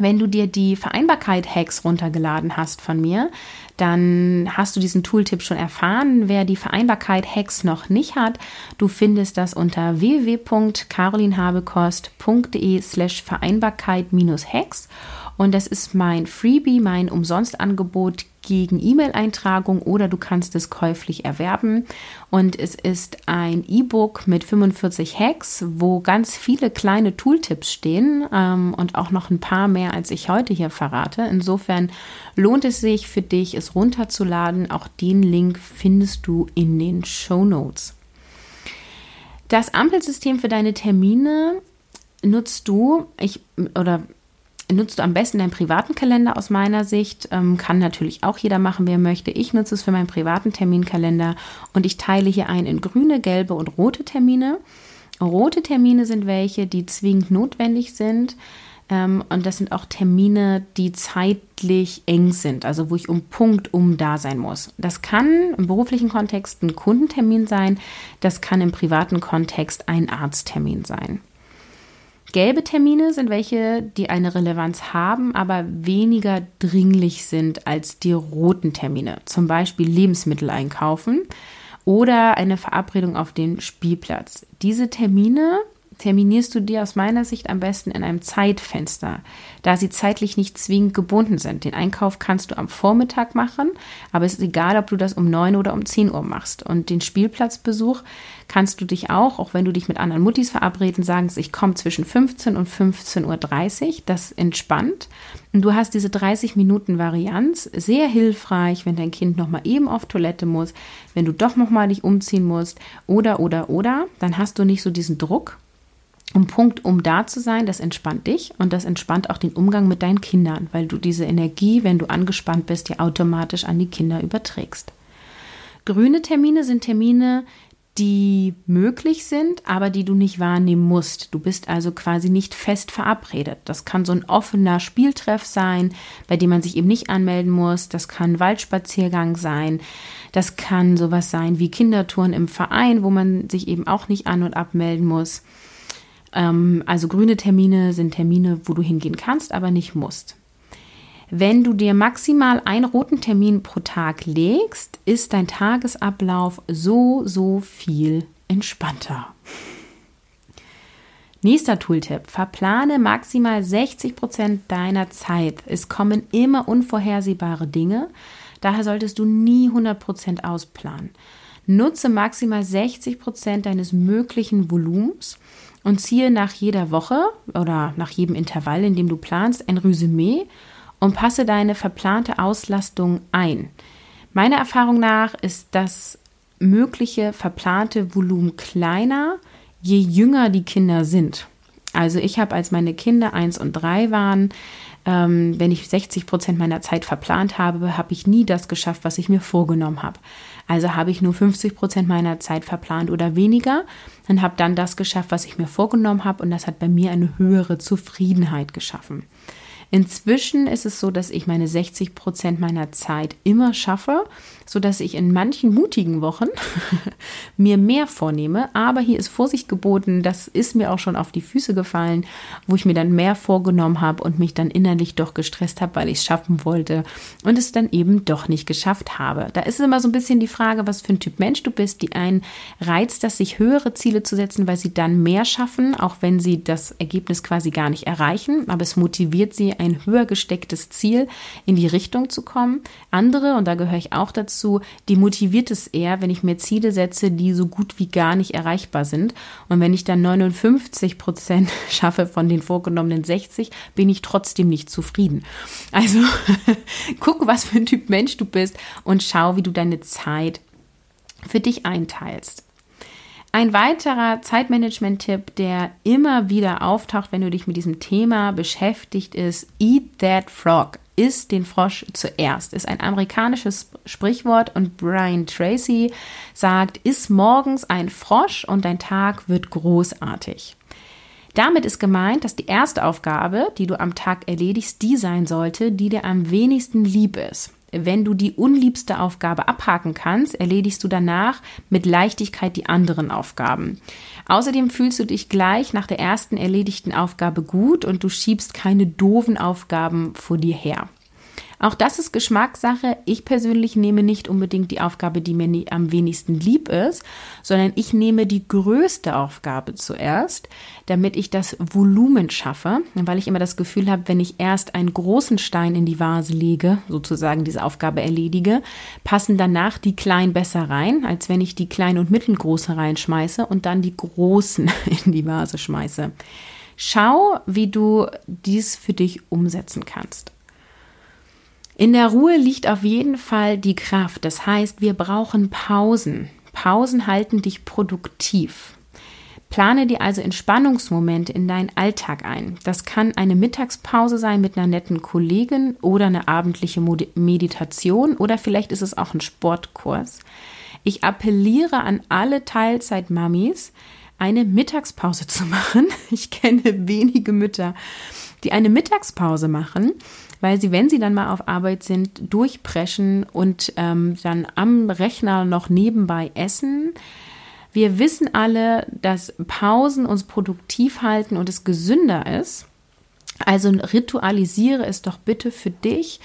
Wenn du dir die Vereinbarkeit-Hacks runtergeladen hast von mir, dann hast du diesen Tooltip schon erfahren. Wer die Vereinbarkeit-Hacks noch nicht hat, du findest das unter www.carolinhabekost.de slash Vereinbarkeit-Hacks und das ist mein Freebie, mein Umsonstangebot gegen E-Mail-Eintragung oder du kannst es käuflich erwerben. Und es ist ein E-Book mit 45 Hacks, wo ganz viele kleine Tooltips stehen ähm, und auch noch ein paar mehr, als ich heute hier verrate. Insofern lohnt es sich für dich, es runterzuladen. Auch den Link findest du in den Show Notes. Das Ampelsystem für deine Termine nutzt du, ich oder nutzt du am besten deinen privaten Kalender aus meiner Sicht. Ähm, kann natürlich auch jeder machen, wer möchte. Ich nutze es für meinen privaten Terminkalender und ich teile hier ein in grüne, gelbe und rote Termine. Rote Termine sind welche, die zwingend notwendig sind. Ähm, und das sind auch Termine, die zeitlich eng sind, also wo ich um Punkt um da sein muss. Das kann im beruflichen Kontext ein Kundentermin sein, das kann im privaten Kontext ein Arzttermin sein. Gelbe Termine sind welche, die eine Relevanz haben, aber weniger dringlich sind als die roten Termine. Zum Beispiel Lebensmittel einkaufen oder eine Verabredung auf den Spielplatz. Diese Termine terminierst du dir aus meiner Sicht am besten in einem Zeitfenster, da sie zeitlich nicht zwingend gebunden sind. Den Einkauf kannst du am Vormittag machen, aber es ist egal, ob du das um 9 oder um 10 Uhr machst. Und den Spielplatzbesuch kannst du dich auch, auch wenn du dich mit anderen Muttis verabreden, sagen, ich komme zwischen 15 und 15.30 Uhr. Das entspannt. Und du hast diese 30 Minuten Varianz, sehr hilfreich, wenn dein Kind nochmal eben auf Toilette muss, wenn du doch nochmal dich umziehen musst oder, oder, oder, dann hast du nicht so diesen Druck um Punkt, um da zu sein, das entspannt dich und das entspannt auch den Umgang mit deinen Kindern, weil du diese Energie, wenn du angespannt bist, ja automatisch an die Kinder überträgst. Grüne Termine sind Termine, die möglich sind, aber die du nicht wahrnehmen musst. Du bist also quasi nicht fest verabredet. Das kann so ein offener Spieltreff sein, bei dem man sich eben nicht anmelden muss. Das kann Waldspaziergang sein. Das kann sowas sein wie Kindertouren im Verein, wo man sich eben auch nicht an- und abmelden muss. Ähm, also grüne Termine sind Termine, wo du hingehen kannst, aber nicht musst. Wenn du dir maximal einen roten Termin pro Tag legst, ist dein Tagesablauf so, so viel entspannter. Nächster Tooltip. Verplane maximal 60 Prozent deiner Zeit. Es kommen immer unvorhersehbare Dinge. Daher solltest du nie 100 Prozent ausplanen. Nutze maximal 60 Prozent deines möglichen Volumens und ziehe nach jeder Woche oder nach jedem Intervall, in dem du planst, ein Resümee und passe deine verplante Auslastung ein. Meiner Erfahrung nach ist das mögliche verplante Volumen kleiner, je jünger die Kinder sind. Also ich habe, als meine Kinder eins und drei waren, ähm, wenn ich 60 Prozent meiner Zeit verplant habe, habe ich nie das geschafft, was ich mir vorgenommen habe. Also habe ich nur 50 Prozent meiner Zeit verplant oder weniger und habe dann das geschafft, was ich mir vorgenommen habe und das hat bei mir eine höhere Zufriedenheit geschaffen. Inzwischen ist es so, dass ich meine 60 Prozent meiner Zeit immer schaffe, so dass ich in manchen mutigen Wochen mir mehr vornehme. Aber hier ist Vorsicht geboten. Das ist mir auch schon auf die Füße gefallen, wo ich mir dann mehr vorgenommen habe und mich dann innerlich doch gestresst habe, weil ich es schaffen wollte und es dann eben doch nicht geschafft habe. Da ist immer so ein bisschen die Frage, was für ein Typ Mensch du bist. Die einen reizt das, sich höhere Ziele zu setzen, weil sie dann mehr schaffen, auch wenn sie das Ergebnis quasi gar nicht erreichen. Aber es motiviert sie, ein höher gestecktes Ziel in die Richtung zu kommen. Andere, und da gehöre ich auch dazu, die motiviert es eher, wenn ich mir Ziele setze, die so gut wie gar nicht erreichbar sind. Und wenn ich dann 59 Prozent schaffe von den vorgenommenen 60, bin ich trotzdem nicht zufrieden. Also guck, was für ein Typ Mensch du bist und schau, wie du deine Zeit für dich einteilst. Ein weiterer Zeitmanagement-Tipp, der immer wieder auftaucht, wenn du dich mit diesem Thema beschäftigt, ist Eat That Frog. Iss den Frosch zuerst. Ist ein amerikanisches Sprichwort und Brian Tracy sagt, iss morgens ein Frosch und dein Tag wird großartig. Damit ist gemeint, dass die erste Aufgabe, die du am Tag erledigst, die sein sollte, die dir am wenigsten lieb ist. Wenn du die unliebste Aufgabe abhaken kannst, erledigst du danach mit Leichtigkeit die anderen Aufgaben. Außerdem fühlst du dich gleich nach der ersten erledigten Aufgabe gut und du schiebst keine doofen Aufgaben vor dir her. Auch das ist Geschmackssache. Ich persönlich nehme nicht unbedingt die Aufgabe, die mir am wenigsten lieb ist, sondern ich nehme die größte Aufgabe zuerst, damit ich das Volumen schaffe, weil ich immer das Gefühl habe, wenn ich erst einen großen Stein in die Vase lege, sozusagen diese Aufgabe erledige, passen danach die kleinen besser rein, als wenn ich die kleinen und mittelgroße reinschmeiße und dann die großen in die Vase schmeiße. Schau, wie du dies für dich umsetzen kannst. In der Ruhe liegt auf jeden Fall die Kraft. Das heißt, wir brauchen Pausen. Pausen halten dich produktiv. Plane dir also Entspannungsmomente in deinen Alltag ein. Das kann eine Mittagspause sein mit einer netten Kollegin oder eine abendliche Meditation oder vielleicht ist es auch ein Sportkurs. Ich appelliere an alle Teilzeitmamis, eine Mittagspause zu machen. Ich kenne wenige Mütter, die eine Mittagspause machen, weil sie, wenn sie dann mal auf Arbeit sind, durchpreschen und ähm, dann am Rechner noch nebenbei essen. Wir wissen alle, dass Pausen uns produktiv halten und es gesünder ist. Also ritualisiere es doch bitte für dich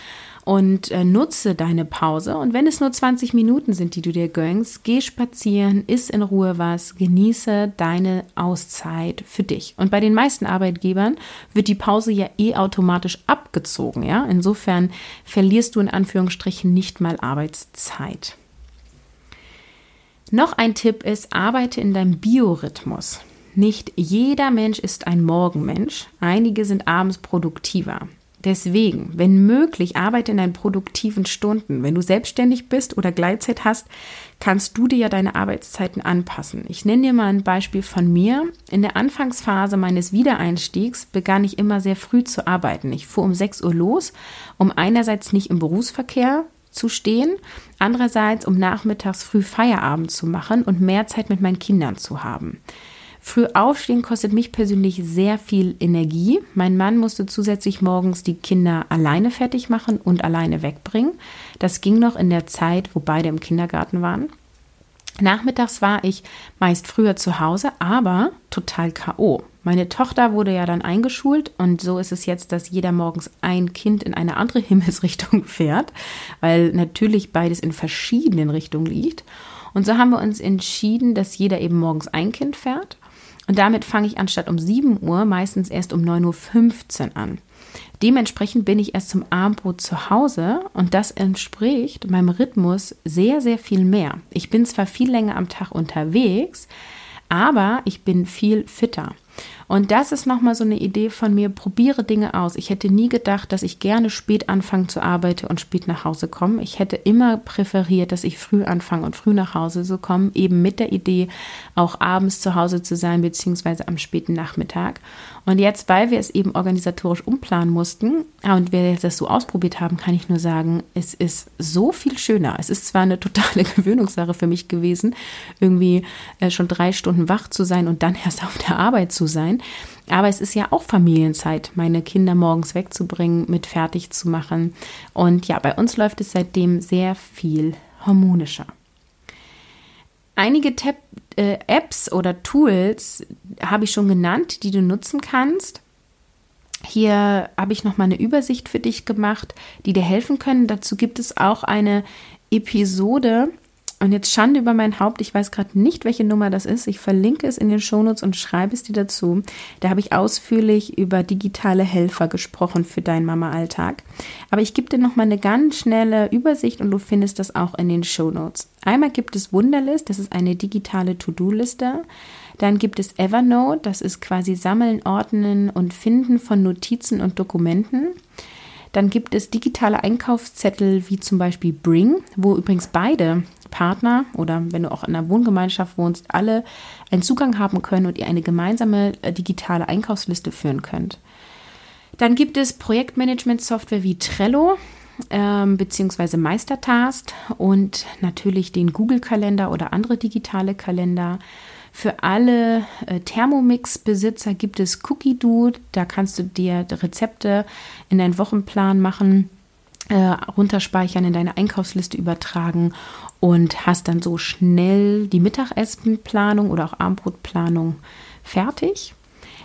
und äh, nutze deine Pause. Und wenn es nur 20 Minuten sind, die du dir gönnst, geh spazieren, iss in Ruhe was, genieße deine Auszeit für dich. Und bei den meisten Arbeitgebern wird die Pause ja eh automatisch abgezogen, ja? Insofern verlierst du in Anführungsstrichen nicht mal Arbeitszeit. Noch ein Tipp ist, arbeite in deinem Biorhythmus. Nicht jeder Mensch ist ein Morgenmensch. Einige sind abends produktiver. Deswegen, wenn möglich, arbeite in deinen produktiven Stunden. Wenn du selbstständig bist oder Gleitzeit hast, kannst du dir ja deine Arbeitszeiten anpassen. Ich nenne dir mal ein Beispiel von mir. In der Anfangsphase meines Wiedereinstiegs begann ich immer sehr früh zu arbeiten. Ich fuhr um 6 Uhr los, um einerseits nicht im Berufsverkehr aufzustehen, andererseits um nachmittags früh Feierabend zu machen und mehr Zeit mit meinen Kindern zu haben. Früh aufstehen kostet mich persönlich sehr viel Energie. Mein Mann musste zusätzlich morgens die Kinder alleine fertig machen und alleine wegbringen. Das ging noch in der Zeit, wo beide im Kindergarten waren. Nachmittags war ich meist früher zu Hause, aber total KO. Meine Tochter wurde ja dann eingeschult und so ist es jetzt, dass jeder morgens ein Kind in eine andere Himmelsrichtung fährt, weil natürlich beides in verschiedenen Richtungen liegt. Und so haben wir uns entschieden, dass jeder eben morgens ein Kind fährt und damit fange ich anstatt um 7 Uhr meistens erst um 9.15 Uhr an. Dementsprechend bin ich erst zum Abendbrot zu Hause und das entspricht meinem Rhythmus sehr, sehr viel mehr. Ich bin zwar viel länger am Tag unterwegs, aber ich bin viel fitter. Und das ist nochmal so eine Idee von mir, probiere Dinge aus. Ich hätte nie gedacht, dass ich gerne spät anfange zu arbeiten und spät nach Hause komme. Ich hätte immer präferiert, dass ich früh anfange und früh nach Hause zu kommen, eben mit der Idee, auch abends zu Hause zu sein, beziehungsweise am späten Nachmittag. Und jetzt, weil wir es eben organisatorisch umplanen mussten und wir das so ausprobiert haben, kann ich nur sagen, es ist so viel schöner. Es ist zwar eine totale Gewöhnungssache für mich gewesen, irgendwie äh, schon drei Stunden wach zu sein und dann erst auf der Arbeit zu sein. Aber es ist ja auch Familienzeit, meine Kinder morgens wegzubringen, mit fertig zu machen. Und ja, bei uns läuft es seitdem sehr viel harmonischer. Einige Tab äh, Apps oder Tools habe ich schon genannt, die du nutzen kannst. Hier habe ich noch mal eine Übersicht für dich gemacht, die dir helfen können. Dazu gibt es auch eine Episode und jetzt Schande über mein Haupt, ich weiß gerade nicht, welche Nummer das ist. Ich verlinke es in den Shownotes und schreibe es dir dazu. Da habe ich ausführlich über digitale Helfer gesprochen für deinen Mama-Alltag. Aber ich gebe dir noch mal eine ganz schnelle Übersicht und du findest das auch in den Shownotes. Einmal gibt es Wunderlist, das ist eine digitale To-Do-Liste. Dann gibt es Evernote, das ist quasi Sammeln, Ordnen und Finden von Notizen und Dokumenten. Dann gibt es digitale Einkaufszettel wie zum Beispiel Bring, wo übrigens beide Partner oder wenn du auch in einer Wohngemeinschaft wohnst, alle einen Zugang haben können und ihr eine gemeinsame äh, digitale Einkaufsliste führen könnt. Dann gibt es Projektmanagement-Software wie Trello ähm, beziehungsweise Meistertask und natürlich den Google-Kalender oder andere digitale Kalender. Für alle äh, Thermomix-Besitzer gibt es Cookie Do. Da kannst du dir Rezepte in deinen Wochenplan machen, äh, runterspeichern, in deine Einkaufsliste übertragen und hast dann so schnell die Mittagessenplanung oder auch Abendbrotplanung fertig.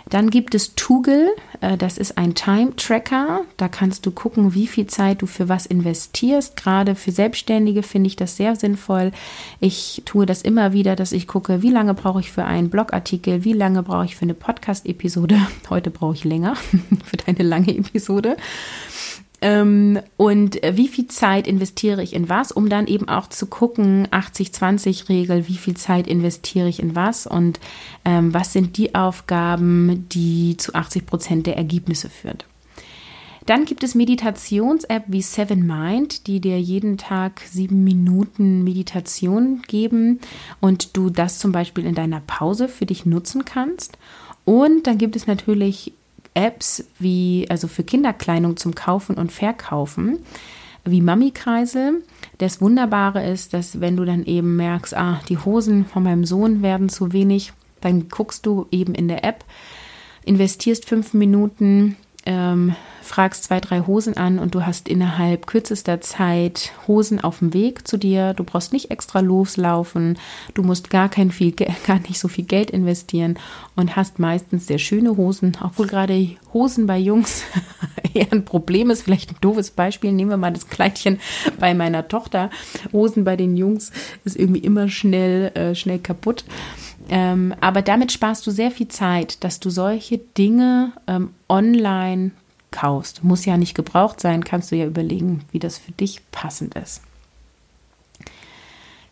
Dann gibt es Tugel, äh, das ist ein Time-Tracker. Da kannst du gucken, wie viel Zeit du für was investierst. Gerade für Selbstständige finde ich das sehr sinnvoll. Ich tue das immer wieder, dass ich gucke, wie lange brauche ich für einen Blogartikel, wie lange brauche ich für eine Podcast-Episode. Heute brauche ich länger für deine lange Episode. Ähm, und wie viel Zeit investiere ich in was, um dann eben auch zu gucken, 80-20-Regel, wie viel Zeit investiere ich in was und ähm, was sind die Aufgaben, die zu 80 Prozent der Ergebnisse führt. Dann gibt es Meditations-App wie Seven Mind, die dir jeden Tag sieben Minuten Meditation geben und du das zum Beispiel in deiner Pause für dich nutzen kannst. Und dann gibt es natürlich Apps wie, also für Kinderkleidung zum Kaufen und Verkaufen, wie Mami-Kreisel. Das Wunderbare ist, dass wenn du dann eben merkst, ah, die Hosen von meinem Sohn werden zu wenig, dann guckst du eben in der App, investierst fünf Minuten, ähm, fragst zwei, drei Hosen an und du hast innerhalb kürzester Zeit Hosen auf dem Weg zu dir. Du brauchst nicht extra loslaufen, du musst gar kein viel, gar nicht so viel Geld investieren und hast meistens sehr schöne Hosen, obwohl gerade Hosen bei Jungs eher ein Problem ist. Vielleicht ein doofes Beispiel. Nehmen wir mal das Kleidchen bei meiner Tochter. Hosen bei den Jungs ist irgendwie immer schnell, äh, schnell kaputt. Ähm, aber damit sparst du sehr viel Zeit, dass du solche Dinge ähm, online kaufst. Muss ja nicht gebraucht sein, kannst du ja überlegen, wie das für dich passend ist.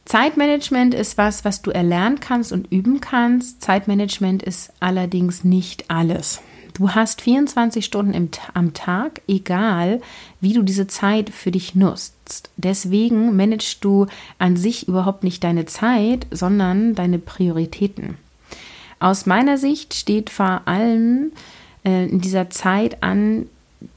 Zeitmanagement ist was, was du erlernen kannst und üben kannst. Zeitmanagement ist allerdings nicht alles. Du hast 24 Stunden im, am Tag, egal wie du diese Zeit für dich nutzt. Deswegen managst du an sich überhaupt nicht deine Zeit, sondern deine Prioritäten. Aus meiner Sicht steht vor allem äh, in dieser Zeit an,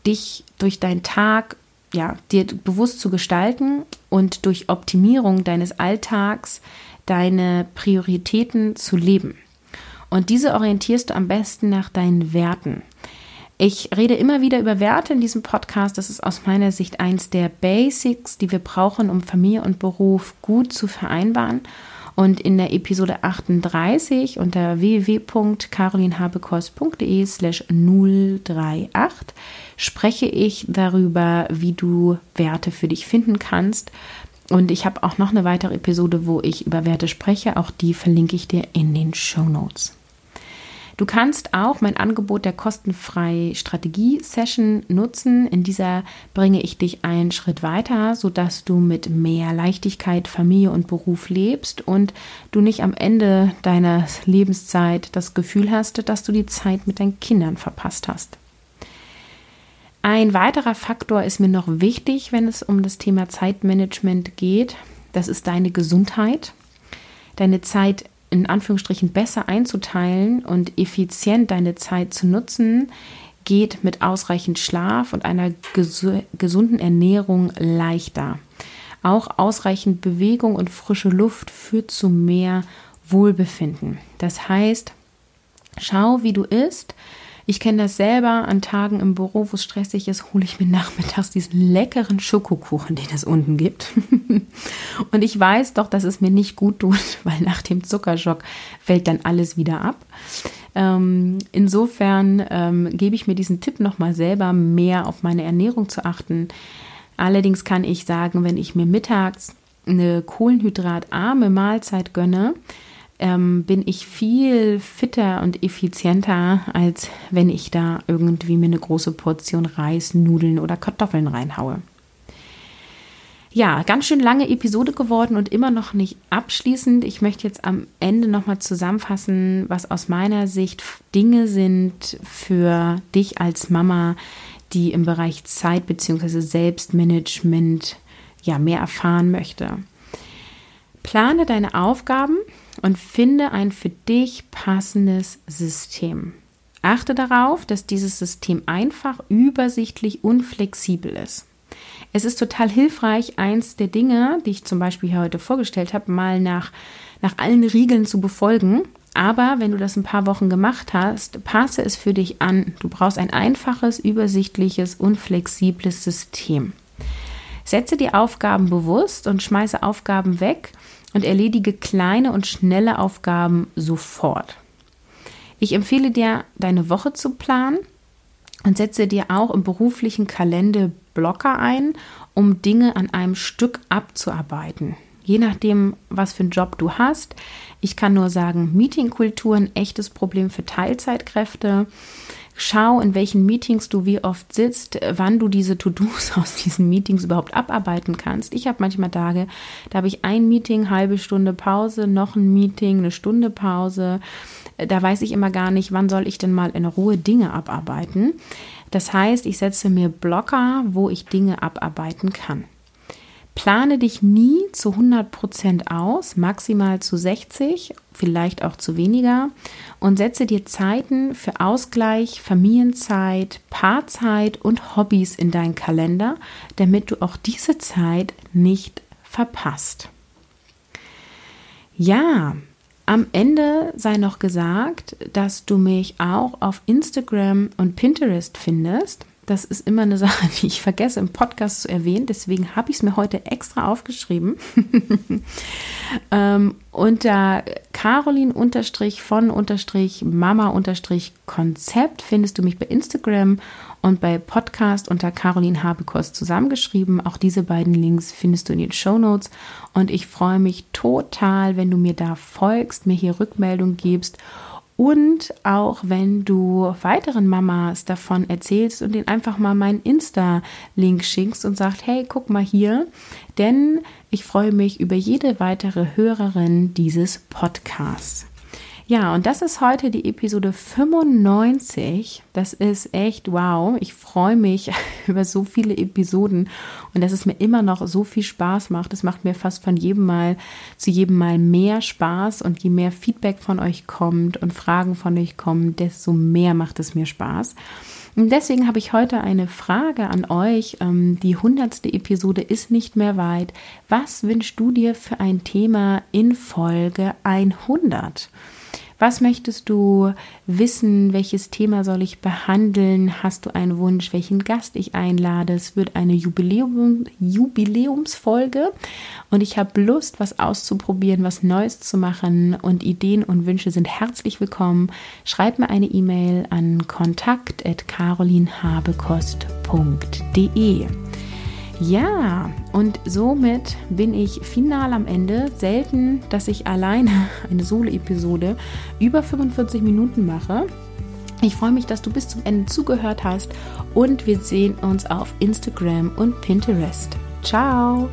dich durch deinen Tag ja, dir bewusst zu gestalten und durch Optimierung deines Alltags deine Prioritäten zu leben. Und diese orientierst du am besten nach deinen Werten. Ich rede immer wieder über Werte in diesem Podcast. Das ist aus meiner Sicht eins der Basics, die wir brauchen, um Familie und Beruf gut zu vereinbaren. Und in der Episode 38 unter www.carolinhabekost.de slash 038 spreche ich darüber, wie du Werte für dich finden kannst. Und ich habe auch noch eine weitere Episode, wo ich über Werte spreche. Auch die verlinke ich dir in den Show Notes. Du kannst auch mein Angebot der kostenfreie Strategie-Session nutzen. In dieser bringe ich dich einen Schritt weiter, sodass du mit mehr Leichtigkeit Familie und Beruf lebst und du nicht am Ende deiner Lebenszeit das Gefühl hast, dass du die Zeit mit deinen Kindern verpasst hast. Ein weiterer Faktor ist mir noch wichtig, wenn es um das Thema Zeitmanagement geht. Das ist deine Gesundheit. Deine Zeit in Anführungsstrichen besser einzuteilen und effizient deine Zeit zu nutzen, geht mit ausreichend Schlaf und einer ges gesunden Ernährung leichter. Auch ausreichend Bewegung und frische Luft führt zu mehr Wohlbefinden. Das heißt, schau, wie du isst, ich kenne das selber an Tagen im Büro, wo es stressig ist, hole ich mir nachmittags diesen leckeren Schokokuchen, den es unten gibt. und ich weiß doch, dass es mir nicht gut tut, weil nach dem Zuckerschock fällt dann alles wieder ab. Ähm, insofern ähm, gebe ich mir diesen Tipp nochmal selber, mehr auf meine Ernährung zu achten. Allerdings kann ich sagen, wenn ich mir mittags eine kohlenhydratarme Mahlzeit gönne, ähm, bin ich viel fitter und effizienter, als wenn ich da irgendwie mir eine große Portion Reis, Nudeln oder Kartoffeln reinhaue. Ja, ganz schön lange Episode geworden und immer noch nicht abschließend. Ich möchte jetzt am Ende nochmal zusammenfassen, was aus meiner Sicht Dinge sind für dich als Mama, die im Bereich Zeit bzw. Selbstmanagement ja mehr erfahren möchte. Plane deine Aufgaben und finde ein für dich passendes System. Achte darauf, dass dieses System einfach, übersichtlich und flexibel ist. Es ist total hilfreich, eins der Dinge, die ich zum Beispiel hier heute vorgestellt habe, mal nach, nach allen Regeln zu befolgen. Aber wenn du das ein paar Wochen gemacht hast, passe es für dich an. Du brauchst ein einfaches, übersichtliches und flexibles System. Setze die Aufgaben bewusst und schmeiße Aufgaben weg und erledige kleine und schnelle Aufgaben sofort. Ich empfehle dir, deine Woche zu planen und setze dir auch im beruflichen Kalender Blocker ein, um Dinge an einem Stück abzuarbeiten. Je nachdem, was für einen Job du hast. Ich kann nur sagen, Meetingkultur ein echtes Problem für Teilzeitkräfte. Schau, in welchen Meetings du wie oft sitzt, wann du diese To-Dos aus diesen Meetings überhaupt abarbeiten kannst. Ich habe manchmal Tage, da habe ich ein Meeting, halbe Stunde Pause, noch ein Meeting, eine Stunde Pause. Da weiß ich immer gar nicht, wann soll ich denn mal in Ruhe Dinge abarbeiten. Das heißt, ich setze mir Blocker, wo ich Dinge abarbeiten kann. Plane dich nie zu 100% aus, maximal zu 60, vielleicht auch zu weniger und setze dir Zeiten für Ausgleich, Familienzeit, Paarzeit und Hobbys in deinen Kalender, damit du auch diese Zeit nicht verpasst. Ja, am Ende sei noch gesagt, dass du mich auch auf Instagram und Pinterest findest. Das ist immer eine Sache, die ich vergesse im Podcast zu erwähnen. Deswegen habe ich es mir heute extra aufgeschrieben. ähm, unter Caroline von Mama Konzept findest du mich bei Instagram und bei Podcast unter Caroline Habekost zusammengeschrieben. Auch diese beiden Links findest du in den Show Notes. Und ich freue mich total, wenn du mir da folgst, mir hier Rückmeldung gibst und auch wenn du weiteren Mamas davon erzählst und ihnen einfach mal meinen Insta-Link schickst und sagst, hey, guck mal hier, denn ich freue mich über jede weitere Hörerin dieses Podcasts. Ja, und das ist heute die Episode 95. Das ist echt wow. Ich freue mich über so viele Episoden und dass es mir immer noch so viel Spaß macht. Es macht mir fast von jedem Mal zu jedem Mal mehr Spaß und je mehr Feedback von euch kommt und Fragen von euch kommen, desto mehr macht es mir Spaß. Und deswegen habe ich heute eine Frage an euch. Ähm, die hundertste Episode ist nicht mehr weit. Was wünschst du dir für ein Thema in Folge 100? Was möchtest du wissen? Welches Thema soll ich behandeln? Hast du einen Wunsch, welchen Gast ich einlade? Es wird eine Jubiläum, Jubiläumsfolge und ich habe Lust, was auszuprobieren, was Neues zu machen und Ideen und Wünsche sind herzlich willkommen. Schreib mir eine E-Mail an kontakt.carolinhabekost.de. Ja, und somit bin ich final am Ende. Selten, dass ich alleine eine Solo-Episode über 45 Minuten mache. Ich freue mich, dass du bis zum Ende zugehört hast und wir sehen uns auf Instagram und Pinterest. Ciao!